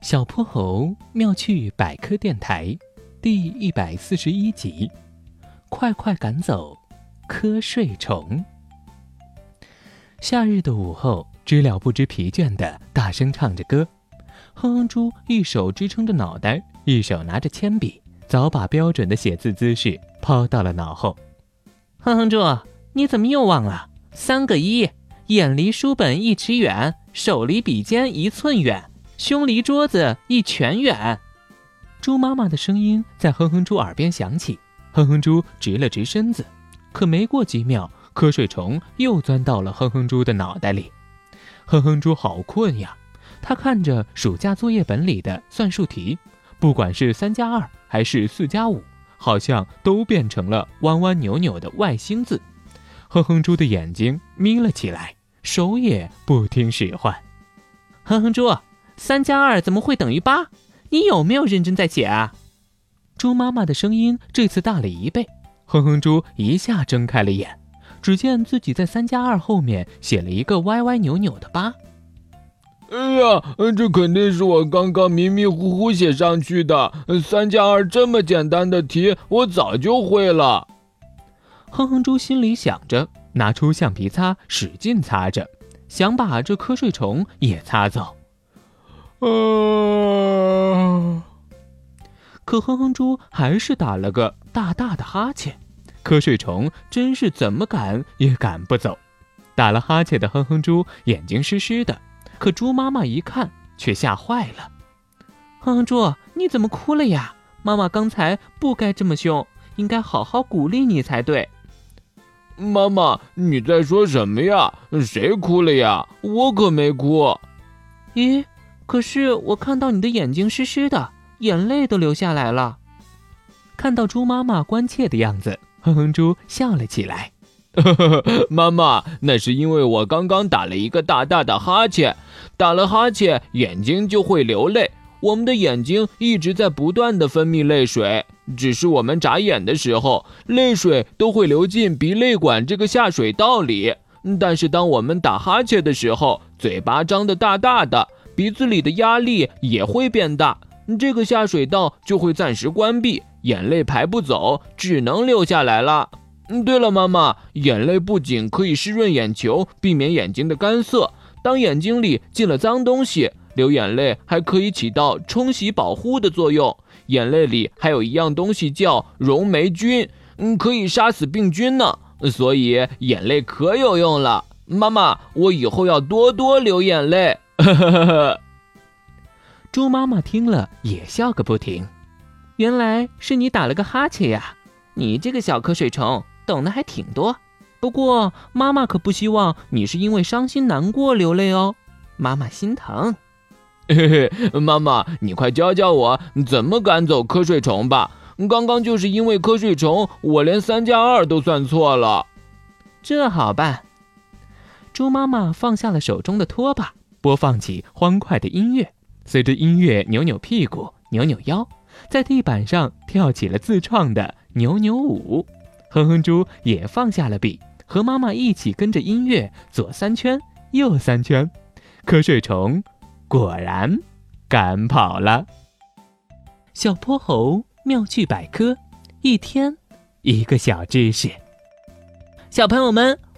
小泼猴妙趣百科电台第一百四十一集：快快赶走瞌睡虫。夏日的午后，知了不知疲倦地大声唱着歌。哼哼猪一手支撑着脑袋，一手拿着铅笔，早把标准的写字姿势抛到了脑后。哼哼猪，你怎么又忘了？三个一，眼离书本一尺远，手离笔尖一寸远。胸离桌子一拳远，猪妈妈的声音在哼哼猪耳边响起。哼哼猪直了直身子，可没过几秒，瞌睡虫又钻到了哼哼猪的脑袋里。哼哼猪好困呀，他看着暑假作业本里的算术题，不管是三加二还是四加五，好像都变成了弯弯扭扭的外星字。哼哼猪的眼睛眯了起来，手也不听使唤。哼哼猪。三加二怎么会等于八？你有没有认真在写啊？猪妈妈的声音这次大了一倍。哼哼猪一下睁开了眼，只见自己在三加二后面写了一个歪歪扭扭的八。哎呀，这肯定是我刚刚迷迷糊糊写上去的。三加二这么简单的题，我早就会了。哼哼猪心里想着，拿出橡皮擦使劲擦着，想把这瞌睡虫也擦走。啊！可哼哼猪还是打了个大大的哈欠，瞌睡虫真是怎么赶也赶不走。打了哈欠的哼哼猪眼睛湿湿的，可猪妈妈一看却吓坏了。哼哼猪，你怎么哭了呀？妈妈刚才不该这么凶，应该好好鼓励你才对。妈妈，你在说什么呀？谁哭了呀？我可没哭。咦？可是我看到你的眼睛湿湿的，眼泪都流下来了。看到猪妈妈关切的样子，哼哼猪笑了起来。妈妈，那是因为我刚刚打了一个大大的哈欠，打了哈欠眼睛就会流泪。我们的眼睛一直在不断的分泌泪水，只是我们眨眼的时候，泪水都会流进鼻泪管这个下水道里。但是当我们打哈欠的时候，嘴巴张得大大的。鼻子里的压力也会变大，这个下水道就会暂时关闭，眼泪排不走，只能流下来了。嗯，对了，妈妈，眼泪不仅可以湿润眼球，避免眼睛的干涩，当眼睛里进了脏东西，流眼泪还可以起到冲洗保护的作用。眼泪里还有一样东西叫溶霉菌，嗯，可以杀死病菌呢。所以眼泪可有用了。妈妈，我以后要多多流眼泪。呵呵呵呵，猪妈妈听了也笑个不停。原来是你打了个哈欠呀！你这个小瞌睡虫，懂得还挺多。不过妈妈可不希望你是因为伤心难过流泪哦，妈妈心疼。嘿嘿，妈妈，你快教教我怎么赶走瞌睡虫吧！刚刚就是因为瞌睡虫，我连三加二都算错了。这好办。猪妈妈放下了手中的拖把。播放起欢快的音乐，随着音乐扭扭屁股、扭扭腰，在地板上跳起了自创的扭扭舞。哼哼猪也放下了笔，和妈妈一起跟着音乐左三圈、右三圈。瞌睡虫果然赶跑了。小泼猴妙趣百科，一天一个小知识。小朋友们。